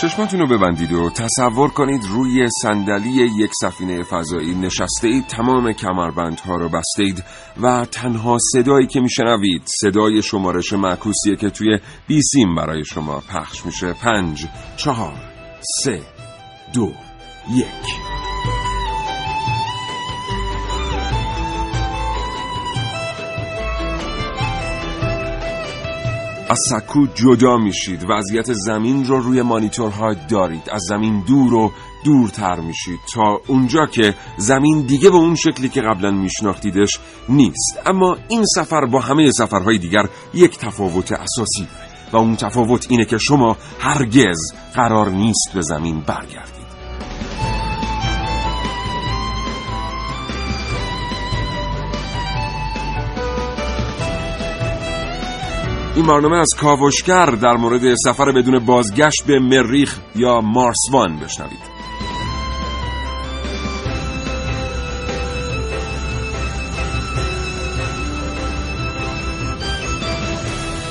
چشماتون رو ببندید و تصور کنید روی صندلی یک سفینه فضایی نشسته اید تمام کمربندها رو بسته اید و تنها صدایی که میشنوید صدای شمارش معکوسیه که توی بیسیم برای شما پخش میشه. پنج چهار سه دو یک. از سکو جدا میشید وضعیت زمین رو روی مانیتورها دارید. از زمین دور و دورتر میشید. تا اونجا که زمین دیگه به اون شکلی که قبلا میشناختیدش نیست. اما این سفر با همه سفرهای دیگر یک تفاوت اساسی و اون تفاوت اینه که شما هرگز قرار نیست به زمین برگردید. این برنامه از کاوشگر در مورد سفر بدون بازگشت به مریخ یا مارسوان بشنوید.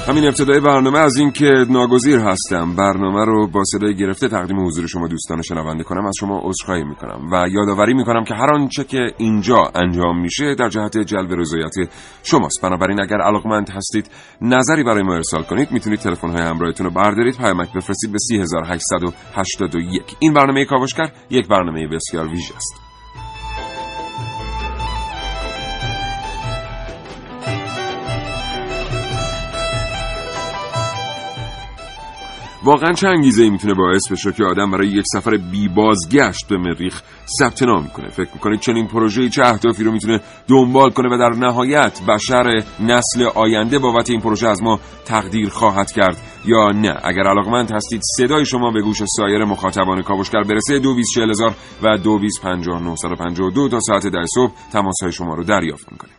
همین ابتدای برنامه از اینکه ناگزیر هستم. برنامه رو با صدای گرفته تقدیم حضور شما دوستان شنونده کنم. از شما عذرخواهی می‌کنم و یادآوری می‌کنم که هر آنچه که اینجا انجام میشه در جهت جلب رضایت شماست. بنابراین اگر علاقمند هستید نظری برای ما ارسال کنید. می‌تونید تلفن های همراهتون رو بردارید. پیامک بفرستید به 3881 این برنامه کاوشگر یک برنامه بسیار ویژه است. واقعا چه انگیزه ای می‌تونه باعث بشه که آدم برای یک سفر بی بازگشت به مریخ ثبت نام کنه؟ فکر می‌کنید چنین پروژه‌ای چه اهدافی رو می‌تونه دنبال کنه و در نهایت بشر نسل آینده بابت این پروژه از ما تقدیر خواهد کرد یا نه؟ اگر علاقمند هستید صدای شما به گوش سایر مخاطبان کاوشگر برسه. دو هزار و دو تا ساعت ده صبح تماس های شما رو دریافت می‌کنه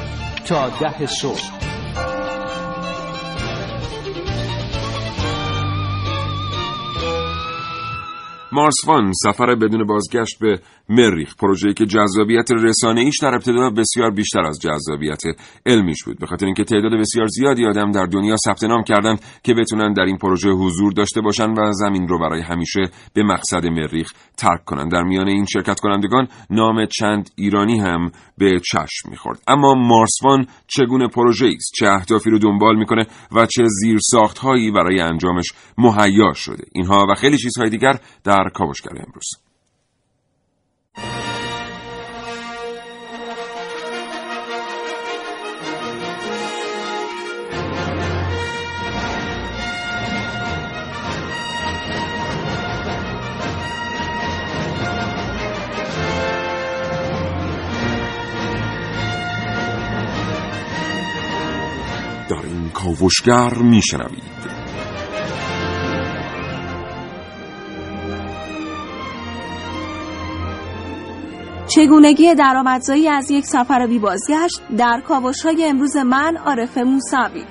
تا ده صبح. مارسوان سفر بدون بازگشت به مریخ پروژه‌ای که جذابیت ایش در ابتدا بسیار بیشتر از جذابیت علمیش بود. به خاطر اینکه تعداد بسیار زیادی آدم در دنیا ثبت نام کردند که بتونن در این پروژه حضور داشته باشن و زمین رو برای همیشه به مقصد مریخ ترک کنن. در میان این شرکت کنندگان نام چند ایرانی هم به چشم می‌خورد. اما مارسوان چگونه پروژه است؟ چه اهدافی رو دنبال می‌کنه و چه زیرساختهایی برای انجامش مهیا شده؟ اینها و خیلی چیزهای دیگر در کاوشگر امروز. در این کاوشگر میشنوید. چگونگی درآمدزایی از یک سفر بی بازگشت در کاوش های امروز من عارف موسوی.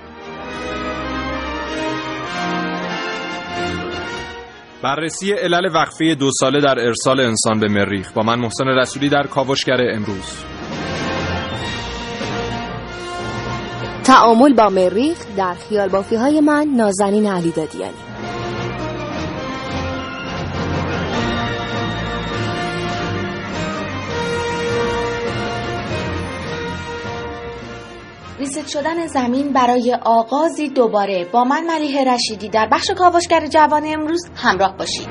بررسی علل وقفه دو ساله در ارسال انسان به مریخ با من محسن رسولی در کاوشگر امروز. تعامل با مریخ در خیال بافی های من نازنین علی دادیانی 'ریست شدن زمین برای آغازی دوباره با من ملیه رشیدی در بخش کاوشگر جوان امروز همراه باشید.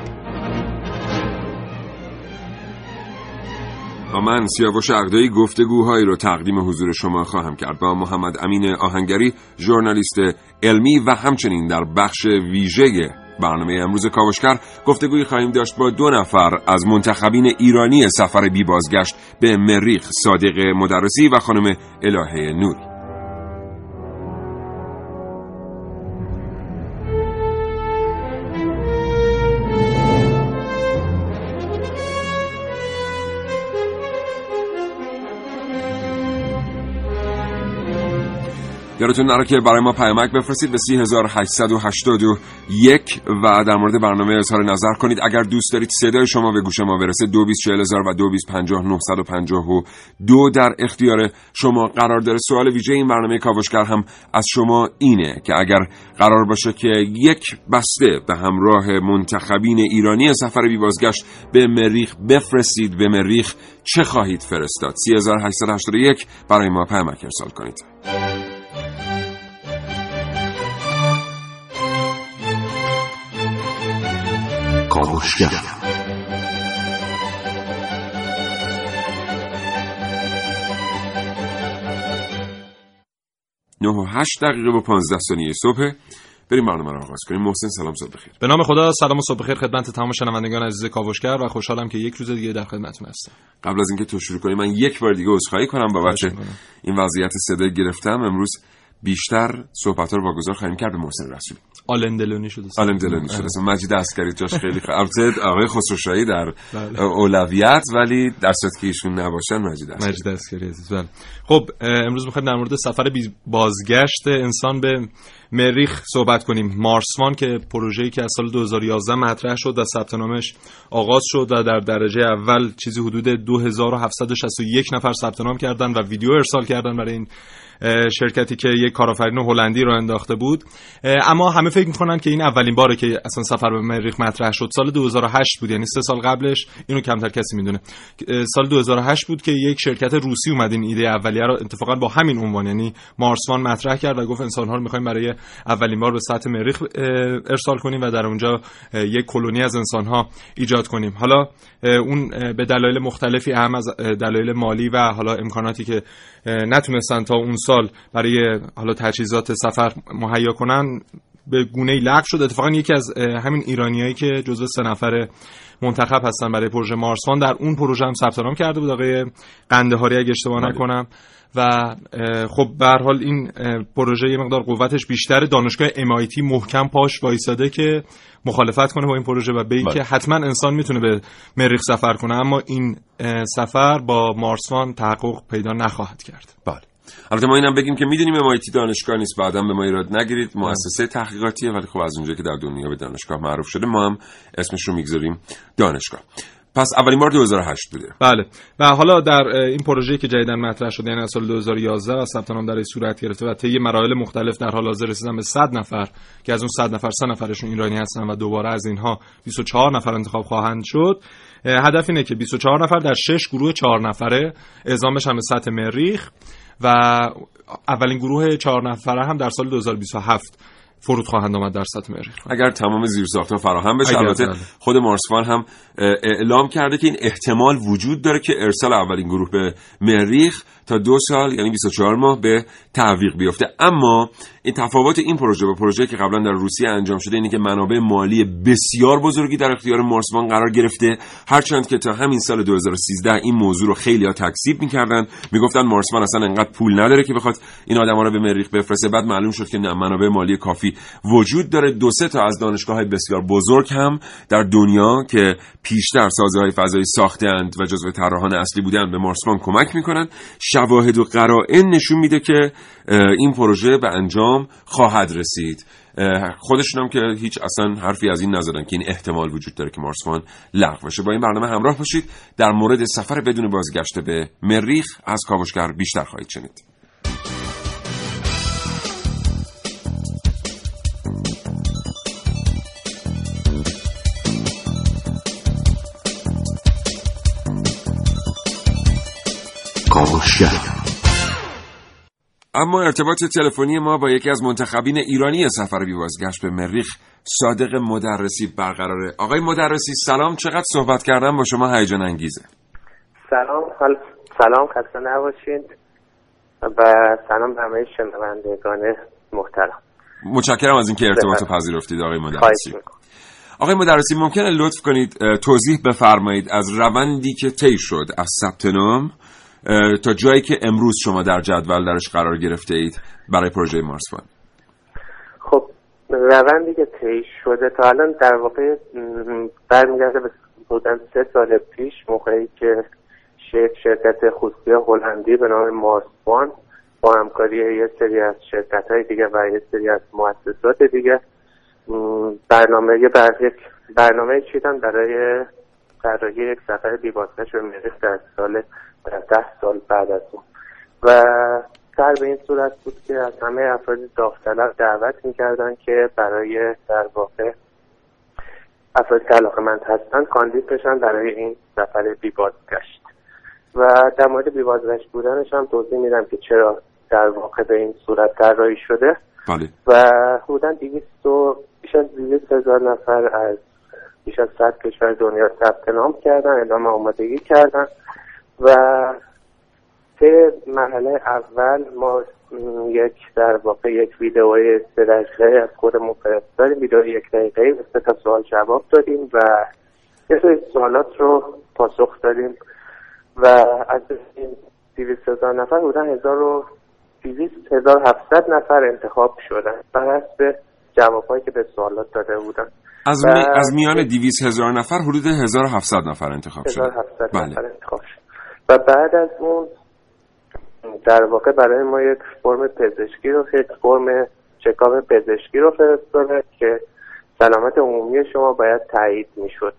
با من سیاوش اقدایی گفتگوهایی رو تقدیم حضور شما خواهم کرد. با محمد امین آهنگری ژورنالیست علمی و همچنین در بخش ویژه برنامه امروز کاوشگر گفتگوی خواهیم داشت با دو نفر از منتخبین ایرانی سفر بی بازگشت به مریخ صادق مدرسی و خانم الهه نوری یادتون نره که برای ما پیامک بفرستید به 3881 و در مورد برنامه اظهار نظر کنید. اگر دوست دارید صدای شما به گوش ما برسه 224000 و 2250 در اختیار شما قرار داره. سوال ویژه این برنامه کاوشگر هم از شما اینه که اگر قرار باشه که یک بسته به همراه منتخبین ایرانی سفر بی بازگشت به مریخ بفرستید به مریخ چه خواهید فرستاد؟ 3881 برای ما پیامک ارسال کنید. کاوشگر نه و هشت دقیقه و پانزده ثانیه صبح. بریم برنامه رو آغاز کنیم. محسن سلام صبح بخیر. به نام خدا سلام و صبح بخیر خدمت تمام شنوندگان عزیز کاوشگر و خوشحالم که یک روز دیگه در خدمتتون هستم. قبل از اینکه تو شروع کنیم من یک بار دیگه عذرخواهی کنم بابت این وضعیت صدای گرفتم. امروز بیشتر صحبت رو واگذار خواهیم کرد به محسن رسولی. آلن دلونی شده. آلن دلونی شده. مجید اسکری جاش خیلی البته آقای خسروشاهی در بله. اولویت ولی در صورت که ایشون نباشن مجید اسکری مجید اسکری عزیز بله. خب امروز می‌خوایم در مورد سفر بازگشت انسان به مریخ صحبت کنیم. مارسوان که پروژه‌ای که از سال 2011 مطرح شد و ثبت نامش آغاز شد و در درجه اول چیزی حدود 2761 نفر ثبت نام کردن و ویدیو ارسال کردن برای این شرکتی که یک کارآفرین هلندی رو انداخته بود. اما همه فکر می‌کنن که این اولین باره که اصلا سفر به مریخ مطرح شد. سال 2008 بود یعنی سه سال قبلش. اینو کمتر کسی می‌دونه. سال 2008 بود که یک شرکت روسی اومد این ایده اولیه رو اتفاقا با همین عنوان یعنی مارسوان مطرح کرد و گفت انسان ها رو می‌خوایم برای اولین بار به سطح مریخ ارسال کنیم و در اونجا یک کلونی از انسان ها ایجاد کنیم. حالا اون به دلایل مختلفی اهم از دلایل مالی و حالا امکاناتی که نتونستن تا اون سال برای حالا تجهیزات سفر مهیا کنن به گونه لغو شد. اتفاقا یکی از همین ایرانیایی که جزو سه نفر منتخب هستن برای پروژه مارسوان در اون پروژه هم ثبت نام کرده بود. آقای قندهاری اگه اشتباه بله. نکنم. و خب به حال این پروژه یه مقدار قوتش بیشتر دانشگاه MIT محکم پاش وایساده که مخالفت کنه با این پروژه و به که حتما انسان می‌تونه به مریخ سفر کنه. اما این سفر با مارسوان تحقق پیدا نخواهد کرد. بله. البته ما اینم بگیم که می‌دونیم MIT دانشگاه نیست بعدا به ما ایراد نگیرید. مؤسسه تحقیقاتیه ولی خب از اونجایی که در دنیا به دانشگاه معروف شده ما هم اسمش رو می‌گذاریم دانشگاه. پس اولین بار 2008 بوده. بله. و حالا در این پروژه‌ای که جدیدن مطرح شده یعنی از سال 2011 و ثبت نام در صورت گرفته و طی مراحل مختلف در حال حاضر رسیدن به 100 نفر که از اون 100 نفر 3 نفرشون ایرانی هستن و دوباره از اینها 24 نفر انتخاب خواهند شد. هدف اینه که 24 نفر در 6 گروه 4 نفره اعزام بشن به سطح مریخ. و اولین گروه 4 نفره هم در سال 2027 فرود خواهند آمد در سطح مریخ اگر تمام زیرساختها فراهم بشه البته بله. خود مارسفان هم اعلام کرده که این احتمال وجود داره که ارسال اولین گروه به مریخ تا دو سال یعنی 24 ماه به تعویق بیفته. اما این تفاوت این پروژه با پروژه که قبلا در روسیه انجام شده اینه که منابع مالی بسیار بزرگی در اختیار مارسوان قرار گرفته. هرچند که تا همین سال 2013 این موضوع رو خیلی ها تکذیب می‌کردن. می‌گفتن مارسوان اصلا انقدر پول نداره که بخواد این آدما رو به مریخ بفرسته. بعد معلوم شد که نه منابع مالی کافی وجود داره. دو سه تا از دانشگاه های بسیار بزرگ هم در دنیا که پیشتر سازه های فضایی ساختند و جزو طراحان اصلی بودن به مارسوان کمک می‌کنن شواهد و قرائن نشون میده که این پروژه به انجام خواهد رسید. خودشون هم که هیچ اصلا حرفی از این نزدن که این احتمال وجود داره که مارسوان لغو بشه. با این برنامه همراه باشید. در مورد سفر بدون بازگشت به مریخ از کاوشگر بیشتر خواهید شنید. اما ارتباط تلفنی ما با یکی از منتخبین ایرانی سفر بیوازگشت به مریخ صادق مدرسی برقراره. آقای مدرسی سلام. چقدر صحبت کردم با شما هیجان انگیزه. سلام. حال سلام. خسته نباشید. و سلام به همه شنوندگان محترم. متشکرم از اینکه ارتباط پذیرفتید آقای مدرسی. آقای مدرسی ممکنه لطف کنید توضیح بفرمایید از روندی که طی شد از ثبت نام. تا جایی که امروز شما در جدول درش قرار گرفته اید برای پروژه مارسوان خب روندی که طی شده تا الان در واقع برمیگرده به بودن سه سال پیش موقعی که شرکت خصوصی هلندی به نام مارسوان با همکاری یه سری از شرکت های دیگه و یه سری از مؤسسات دیگه برنامه یه بر... برنامه چیدن برای طراحی یک سفر بیبازگشت به مریخ در سال ده سال بعد از اون. و سر به این صورت بود که از همه افراد داوطلب دعوت می‌کردن که برای در واقع افرادی که علاقه مند هستن کاندید بشن برای این سفر بیبازگشت. و در مورد بیبازگشت بودنش هم توضیح میدم که چرا در واقع به این صورت طراحی شده. بله. و حدودا دیویست و بیش از دیویست هزار نفر از بیش از صد کشور دنیا ثبت نام کردن اعلام آمادگی کردن. و سه مرحله اول ما یک در واقع یک ویدئوی سه دقیقه از خودمون فرستادیم ویدئو یک دقیقه و سه تا سوال جواب دادیم و یه سری سوالات رو پاسخ دادیم و از این دیویست هزار نفر بودن هزار و دیویست هزار هفتصد نفر انتخاب شدن بر حسب جوابهایی که به سوالات داده بودن. از, می... از میان دیویست هزار نفر حدود هزار هفتصد نفر انتخاب شد هزار هفتصد بله. نفر انتخاب شد و بعد از اون در واقع برای ما یک فرم پزشکی رو یک فرم چکاپ پزشکی رو فرستاده که سلامت عمومی شما باید تایید می‌شد.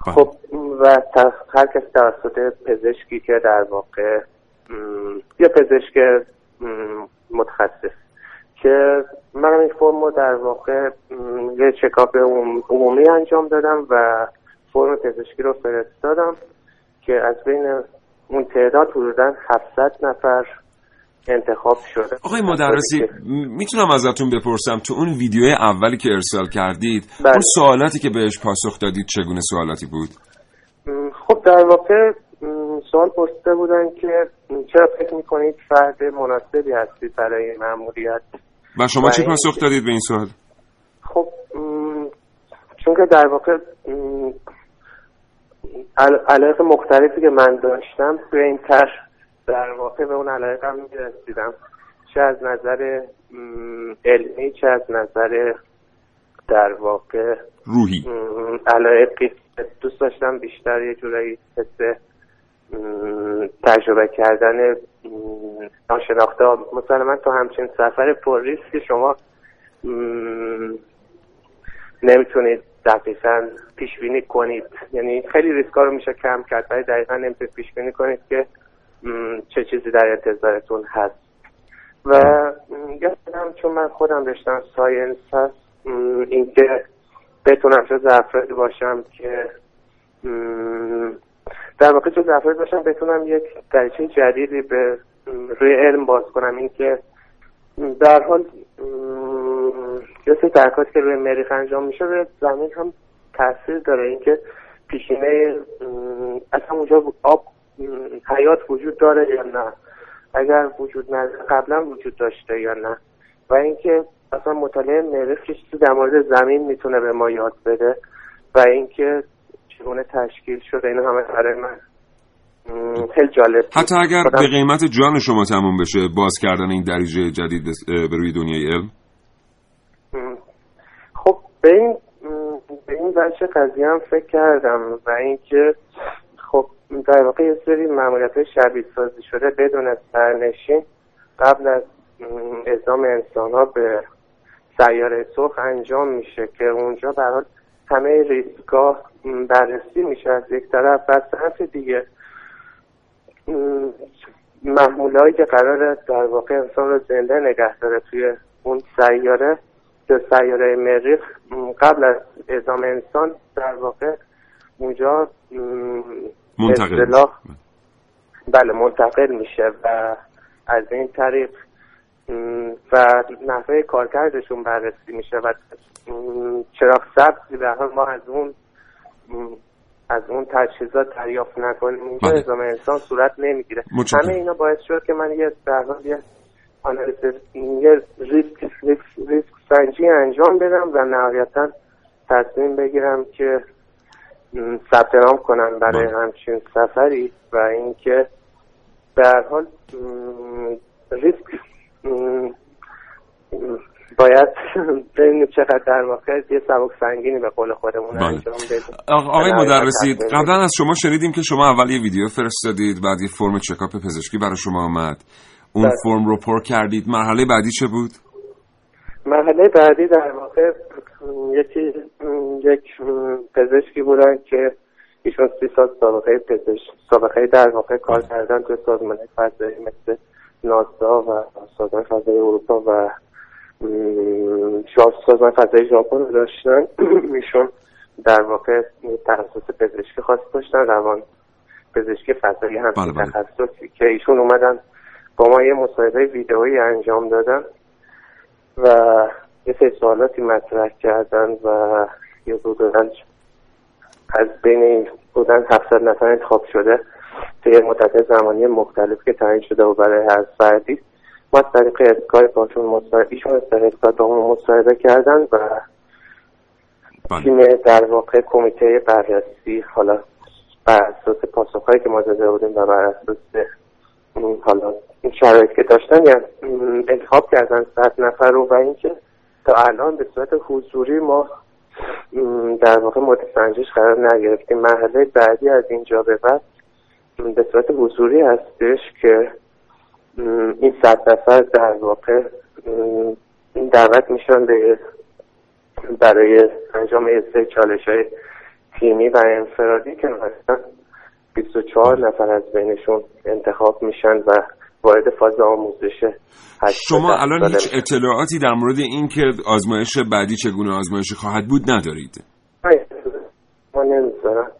خب. و هر کس توسط پزشکی که در واقع یا پزشک متخصص که من این فرم رو در واقع یه چکاپ عمومی انجام دادم و فرم پزشکی رو فرستادم. که از بین اون تعداد حدودا 700 نفر انتخاب شده. آقای مدرسی می‌تونم ازتون بپرسم تو اون ویدیو اولی که ارسال کردید بله. اون سوالاتی که بهش پاسخ دادید چگونه سوالاتی بود؟ خب در واقع سوال پرسیده بودن که چرا فکر می‌کنید فرد مناسبی هستید برای مأموریت؟ و شما چی پاسخ دادید به این سوال؟ خب چون که در واقع علایق مختلفی که من داشتم توی این طرح در واقع به اون علایق هم می‌رسیدم. چه از نظر علمی چه از نظر در واقع روحی. علایقی. دوست داشتم بیشتر یه جورایی حس تجربه کردن ناشناخته مثلا تو همچین سفر پر ریسک شما نمی‌تونید دقیقا پیش بینی کنید. یعنی خیلی ریسک رو میشه کم کرد ولی دقیقا نمی‌تونید پیش بینی کنید که چه چیزی در انتظارتون هست. و یادم چون من خودم رشتم ساینس هست اینکه بتونم جز افرادی باشم که در واقع جز افرادی باشم بتونم یک دریچه جدیدی به روی علم باز کنم. اینکه در حال یه سری که روی مریخ انجام میشه روی زمین هم تاثیر داره. اینکه پیشینه اصلا اونجا آب حیات وجود داره یا نه؟ اگر وجود نداره قبلا وجود داشته یا نه؟ و اینکه اصلا مطالعه مریخ چیزی در مورد زمین می‌تونه به ما یاد بده و اینکه چگونه تشکیل شده. اینو همه برای من خیلی جالب حتی اگر به قیمت جان شما تموم بشه باز کردن این دریجه جدید به روی دنیای علم. به این به این وجه قضیه هم فکر کردم و اینکه خب در واقع یه سری معمولیت شبیه سازی شده بدون سرنشین قبل از اعزام انسان ها به سیاره سرخ انجام میشه که اونجا برای همه ریسکا بررسی میشه از یک طرف. و طرف دیگه محموله که قرار در واقع انسان رو زنده نگه داره توی اون سیاره به سیاره مریخ قبل از اعزام انسان در واقع اونجا منتقل بله منتقل میشه و از این طریق و نحوه کارکردشون بررسی میشه و چراغ سبزی به حال ما از اون از اون تجهیزات دریافت نکنیم اینجا بله. اعزام انسان صورت نمی‌گیره. همه اینا باعث شد که من یه در حال یه آنالیز یه ریسک, ریسک, ریسک سنجی انجام بدم و نهایتا تصمیم بگیرم که ثبت نام کنم برای بله. همچین سفری و اینکه به هر حال ریسک باید ببینیم چقدر در واقع یه سبک سنگینی به قول خودمون بله. انجام بدیم آق- آقای مدرسی قبلا از شما شنیدیم که شما اول یه ویدیو فرستادید بعد یه فرم چکاپ پزشکی برای شما آمد اون بله. فرم رو پر کردید مرحله بعدی چه بود مرحله بعدی در واقع یکی یک پزشکی بودن که ایشون سی سال سابقه پزشک سابقه در واقع کار کردن توی سازمان فضایی مثل ناسا و سازمان فضایی اروپا و سازمان فضایی ژاپن رو داشتن ایشون در واقع تخصص پزشکی خاص داشتن روان پزشکی فضایی هم بله، بله. تخصصی که ایشون اومدن با ما یه مصاحبه ویدئویی انجام دادن و یه سری سوالاتی مطرح کردن و یه بودن از بین بودن 700 نفر انتخاب شده طی مدت زمانی مختلف که تعیین شده و برای هر فردی. ما از طریق اسکایپ باشون مصاحبه ایشون از طریق ما مصاحبه کردن و بله. تیم در واقع کمیته بررسی حالا بر اساس پاسخهایی که ما داده بودیم و بر اساس حالا این شرایط که داشتن یعنی انتخاب کردن صد نفر رو و اینکه تا الان به صورت حضوری ما در واقع مورد سنجش قرار نگرفتیم. مرحله بعدی از اینجا به بعد به صورت حضوری هستش که این صد نفر در واقع دعوت میشن به برای انجام سری چالش های تیمی و انفرادی که مثلا 24 نفر از بینشون انتخاب میشن و وارد فاز آموزش شما الان هیچ. اطلاعاتی در مورد این که آزمایش بعدی چگونه آزمایشی خواهد بود ندارید ما نمی‌ذارم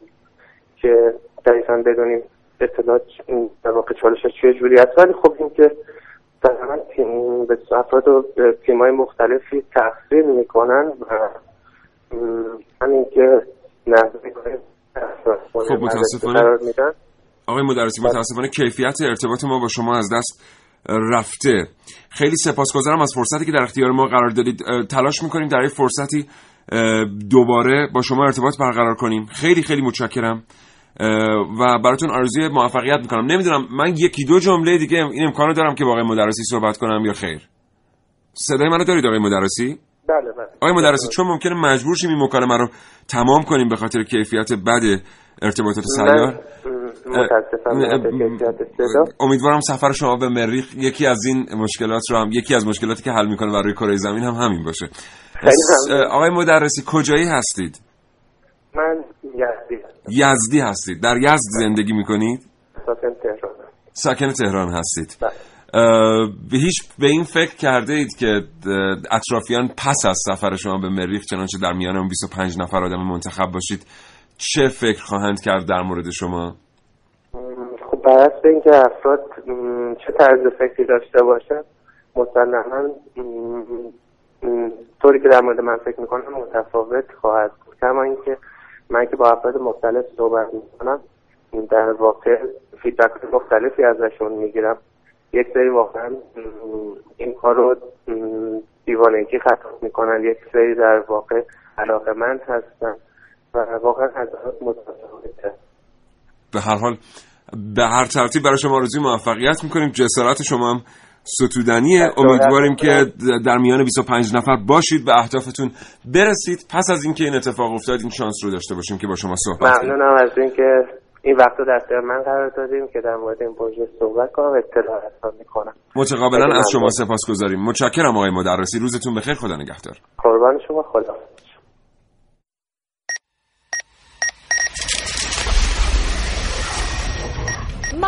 که دقیقا بدونیم اطلاعات این در واقع چالش چه جوری هست ولی خب این که در من تیم به افراد و تیم های مختلفی تقسیم می‌کنن و همین که کار خب، متاسفانه. آقای مدرسی متاسفانه کیفیت ارتباط ما با شما از دست رفته. خیلی سپاسگزارم از فرصتی که در اختیار ما قرار دادید. تلاش می‌کنیم در این فرصتی دوباره با شما ارتباط برقرار کنیم. خیلی خیلی متشکرم. و براتون آرزوی موفقیت می‌کنم. نمی‌دونم من یکی دو جمله دیگه این امکانو دارم که با آقای مدرسی صحبت کنم یا خیر. صدای منو دارید آقای مدرسی؟ بله بله. آقای مدرسی چون ممکنه مجبور شیم این مکالمه رو تمام کنیم به خاطر کیفیت بد ارتباطات سیار. متاسفم امیدوارم سفر شما به مریخ یکی از این مشکلات رو هم یکی از مشکلاتی که حل می‌کنه برای کره زمین هم همین باشه. آقای مدرسی کجایی هستید؟ من یزدی یزدی هستید. در یزد زندگی می‌کنید؟ ساکن تهران. ساکن تهران هستید. بله. به هیچ به این فکر کرده اید که اطرافیان پس از سفر شما به مریخ چنانچه در میان اون 25 نفر آدم منتخب باشید چه فکر خواهند کرد در مورد شما؟ خب بر اساس اینکه افراد چه طرز فکری داشته باشن مسلما طوری که در مورد من فکر می‌کنم متفاوت خواهد بود. کما اینکه من که با افراد مختلف صحبت می‌کنم در واقع فیدبک مختلفی ازشون می‌گیرم. یک سری واقعا این کار رو دیوانگی خطاب می‌کنن. یک سری در واقع علاقه مند هستن و واقعا از متفاوته به هر حال به هر ترتیب برای شما آرزوی موفقیت می‌کنیم. جسارت شما هم ستودنیه. امیدواریم که در میان 25 نفر باشید به اهدافتون برسید. پس از اینکه این اتفاق افتاد این شانس رو داشته باشیم که با شما صحبت کنیم. ممنونم از اینکه این وقت رو در اختیار من قرار دادیم که در مورد این پروژه صحبت کنم. و اطلاعات می‌کنم. متقابلا از شما ممنون. سپاس گذاریم متشکرم آقای مدرسی. روزتون بخیر. خدا نگهدار. قربان شما. خدا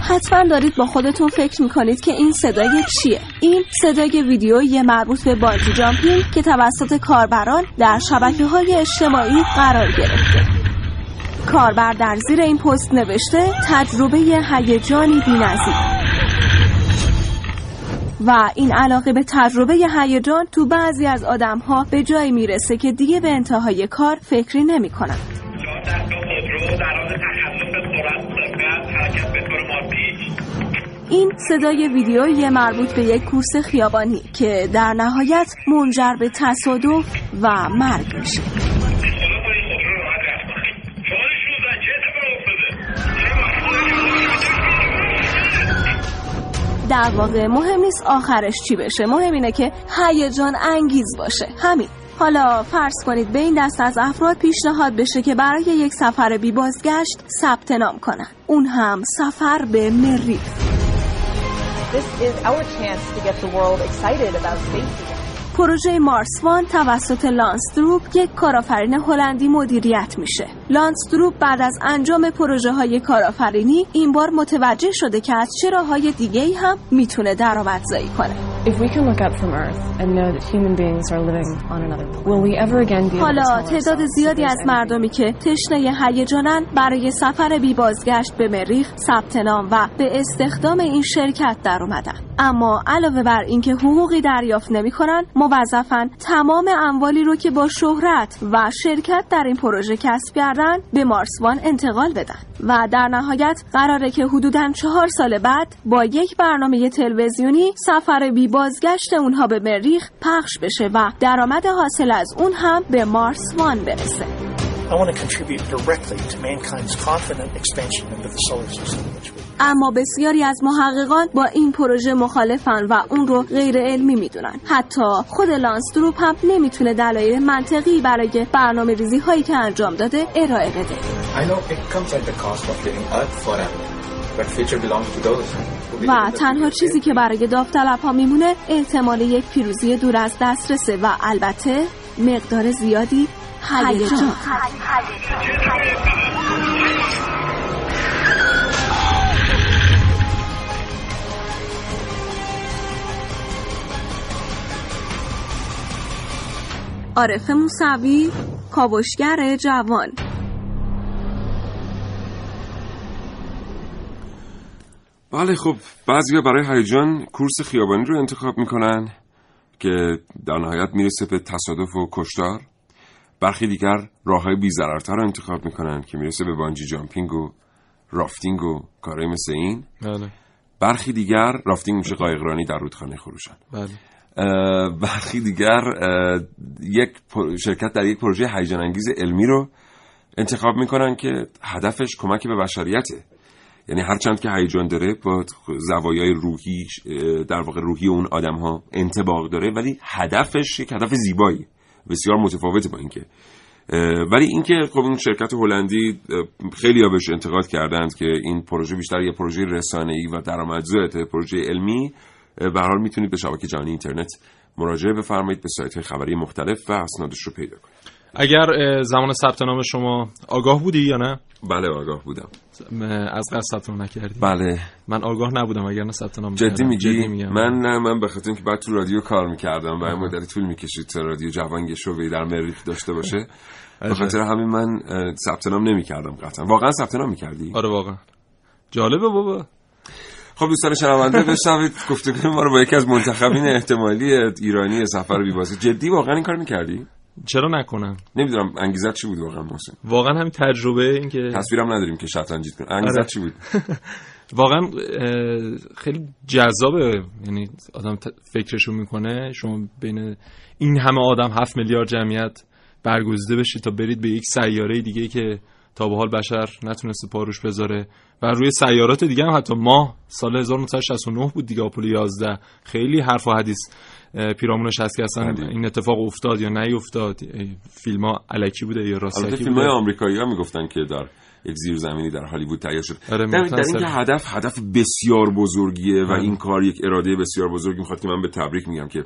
حتما دارید با خودتون فکر می‌کنید که این صدای چیه. این صدای ویدیویی مربوط به بانجی جامپینگ که توسط کاربران در شبکه های اجتماعی قرار گرفته. کاربر در زیر این پست نوشته تجربه هیجانی بی‌نظیر. و این علاقه به تجربه هیجان تو بعضی از آدمها به جایی می‌رسه که دیگه به انتهای کار فکری نمی این صدای ویدیویی مربوط به یک کورس خیابانی که در نهایت منجر به تصادف و مرگ میشه. در واقع مهم نیست آخرش چی بشه. مهم اینه که هیجان انگیز باشه. همین. حالا فرض کنید به این دست از افراد پیشنهاد بشه که برای یک سفر بی بازگشت ثبت نام کنن. اون هم سفر به مریخ. This is our chance to get the world excited about again. پروژه مارس وان توسط لانس دروپ یک کارآفرین هلندی مدیریت میشه. لانس بعد از انجام پروژه های کارآفرینی این بار متوجه شده که از چه راههای دیگه هم می‌تونه درآمدزایی کنه. If we can look up from Earth and know that human beings are living on another planet, will we ever again be able to حالا تعداد زیادی از مردمی که تشنه هیجانن برای سفر بی بازگشت به مریخ ثبت نام و به استخدام این شرکت در اومدن اما علاوه بر اینکه حقوقی دریافت نمی‌کنن موظفن تمام اموالی رو که با شهرت و شرکت در این پروژه کسب کردن به مارسوان انتقال بدن. و در نهایت قراره که حدودا چهار سال بعد با یک برنامه تلویزیونی سفر بی بازگشت اونها به مریخ پخش بشه و درآمد حاصل از اون هم به مارس وان برسه. I want to contribute directly to mankind's confident expansion into the solar system, which would اما بسیاری از محققان با این پروژه مخالفن و اون رو غیر علمی می‌دونن. حتی خود لانس دروپ هم نمی‌تونه دلایل منطقی برای برنامه ریزی هایی که انجام داده ارائه بده. I know it comes at the cost of living Earth forever, but future belongs to those who believe و تنها چیزی که برای داوطلب ها میمونه احتمال یک پیروزی دور از دسترسه و البته مقدار زیادی هیجان عارف موسوی کاوشگر جوان. بله خب بعضیا برای هیجان کورس خیابانی رو انتخاب می‌کنن که در نهایت می‌رسه به تصادف و کشتار. برخی دیگر راه های بیزررتر رو انتخاب می‌کنن که می‌رسه به بانجی جامپینگ و رافتینگ و کارهای مثل این. بله. برخی دیگر رافتینگ میشه قایقرانی در رودخانه خروشان بله. برخی دیگر یک شرکت در یک پروژه هیجان انگیز علمی رو انتخاب می‌کنن که هدفش کمک به بشریته یعنی هرچند که هیجان داره با زوایای روحی در واقع روحی اون آدم ها انتباق داره ولی هدفش یک هدف زیبایی. بسیار متفاوته با اینکه. ولی اینکه خب اون شرکت هلندی خیلی بهش انتقاد کردند که این پروژه بیشتر یه پروژه رسانه‌ای و درآمدزا پروژه علمی. به حال می‌تونید به شبکه جهانی اینترنت مراجعه بفرمایید به سایت خبری مختلف و اسنادش رو پیدا کنید. اگر زمان ثبت نام شما آگاه بودی یا نه؟ بله آگاه بودم. از قصد ثبت نام نکردی؟ بله. من آگاه نبودم اگر نه ثبت نام جدی. میگی؟ من نه من به خاطر اینکه بعد تو رادیو کار می‌کردم و این مدت طول می‌کشید تا رادیو جوان یه شعبه‌ای در مریخ داشته باشه. به خاطر همین من ثبت نام نمی‌کردم قطعا. واقعا ثبت نام می‌کردی؟ آره واقعا. جالبه بابا. خب دوستان شنونده بشنوید گفتگوی ما رو با یکی از منتخبین احتمالی ایرانی سفر بی بازی جدی واقعا این کار می‌کردی؟ چرا نکنم؟ نمی‌دونم انگیزت چی بود واقعا محسن. واقعا همین تجربه این که تصویرم نداریم که شطرنجیت کنه. انگیزت آره. چی بود؟ واقعا خیلی جذابه. یعنی آدم فکرشو می‌کنه. شما بین این همه آدم هفت میلیارد جمعیت برگزیده بشید تا برید به یک سیاره دیگه که تا به حال بشر نتونسته پاروش بذاره. و روی سیارات دیگه هم حتی ماه سال 1969 بود دیگه آپولو 11 خیلی حرف و حدیث. پیرامونش هست که اصلا. این اتفاق افتاد یا نیفتاد فیلم ها علکی بوده یا راستکی فیلم های بوده آمریکایی ها می‌گفتن که در یک زیرزمینی در هالیوود تهیه شد آره، در, در. اینکه هدف هدف بسیار بزرگیه و آره. این کار یک اراده بسیار بزرگی می‌خواد که من به تبریک میگم که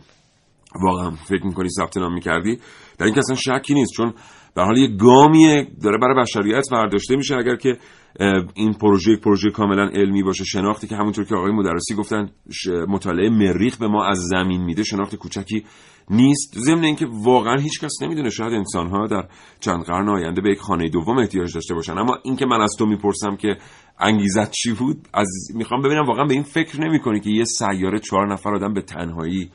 واقعا فکر می‌کنی ثبت نام می‌کردی در این که اصلا شکی نیست چون در حال یک گامیه داره برای بشریت برداشته میشه اگر که این پروژه یک پروژه کاملا علمی باشه. شناختی که همونطور که آقای مدرسی گفتن مطالعه مریخ به ما از زمین میده شناخت کوچکی نیست. ضمن اینکه واقعا هیچ کس نمی‌دونه شاید انسان ها در چند قرن آینده به یک خانه دوم احتیاج داشته باشن. اما اینکه من از تو می‌پرسم که انگیزت چی بود از می‌خوام ببینم واقعا به این فکر نمی‌کنی که یه سیاره چهار نفر آدم به تنهایی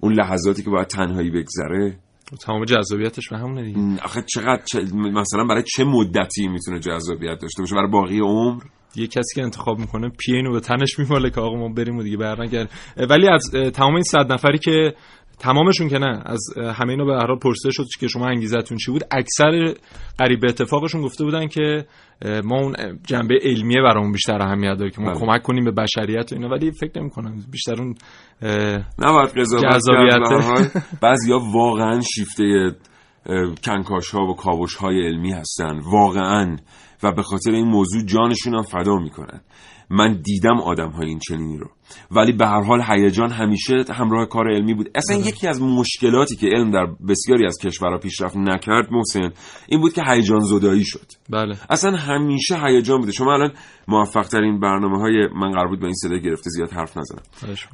اون لحظاتی که باید تنهایی بگذره تمام جذابیتش به همونه دیگه. آخه چقدر چه- مثلا برای چه مدتی می‌تونه جذابیت داشته باشه؟ برای باقی عمر؟ یه کسی که انتخاب می‌کنه پی اینو به تنش میماله که آقا ما بریم و دیگه برنگرد. ولی از تمام این صد نفری که تمامشون که نه. از همه اینا به هر حال پرسیده شد که شما انگیزتون چی بود. اکثر قریب به اتفاقشون گفته بودن که ما اون جنبه علمیه برامون بیشتر اهمیت داره که ما بله. کمک کنیم به بشریت و اینا. ولی فکر نمی‌کنم. بیشتر اون نباید قضاوت بعضیا واقعا شیفته کنکاش ها و کاوش های علمی هستن. واقعا. و به خاطر این موضوع جانشون هم فدا می‌کنن. من دیدم آدم های این چنینی رو. ولی به هر حال هیجان همیشه همراه کار علمی بود. اصلا یکی از مشکلاتی که علم در بسیاری از کشورها پیشرفت نکرد محسن این بود که هیجان زدایی شد. بله. اصلا همیشه هیجان بوده. شما الان موفق ترین برنامه های من قرار بود به این صدا گرفته زیاد حرف نزنم.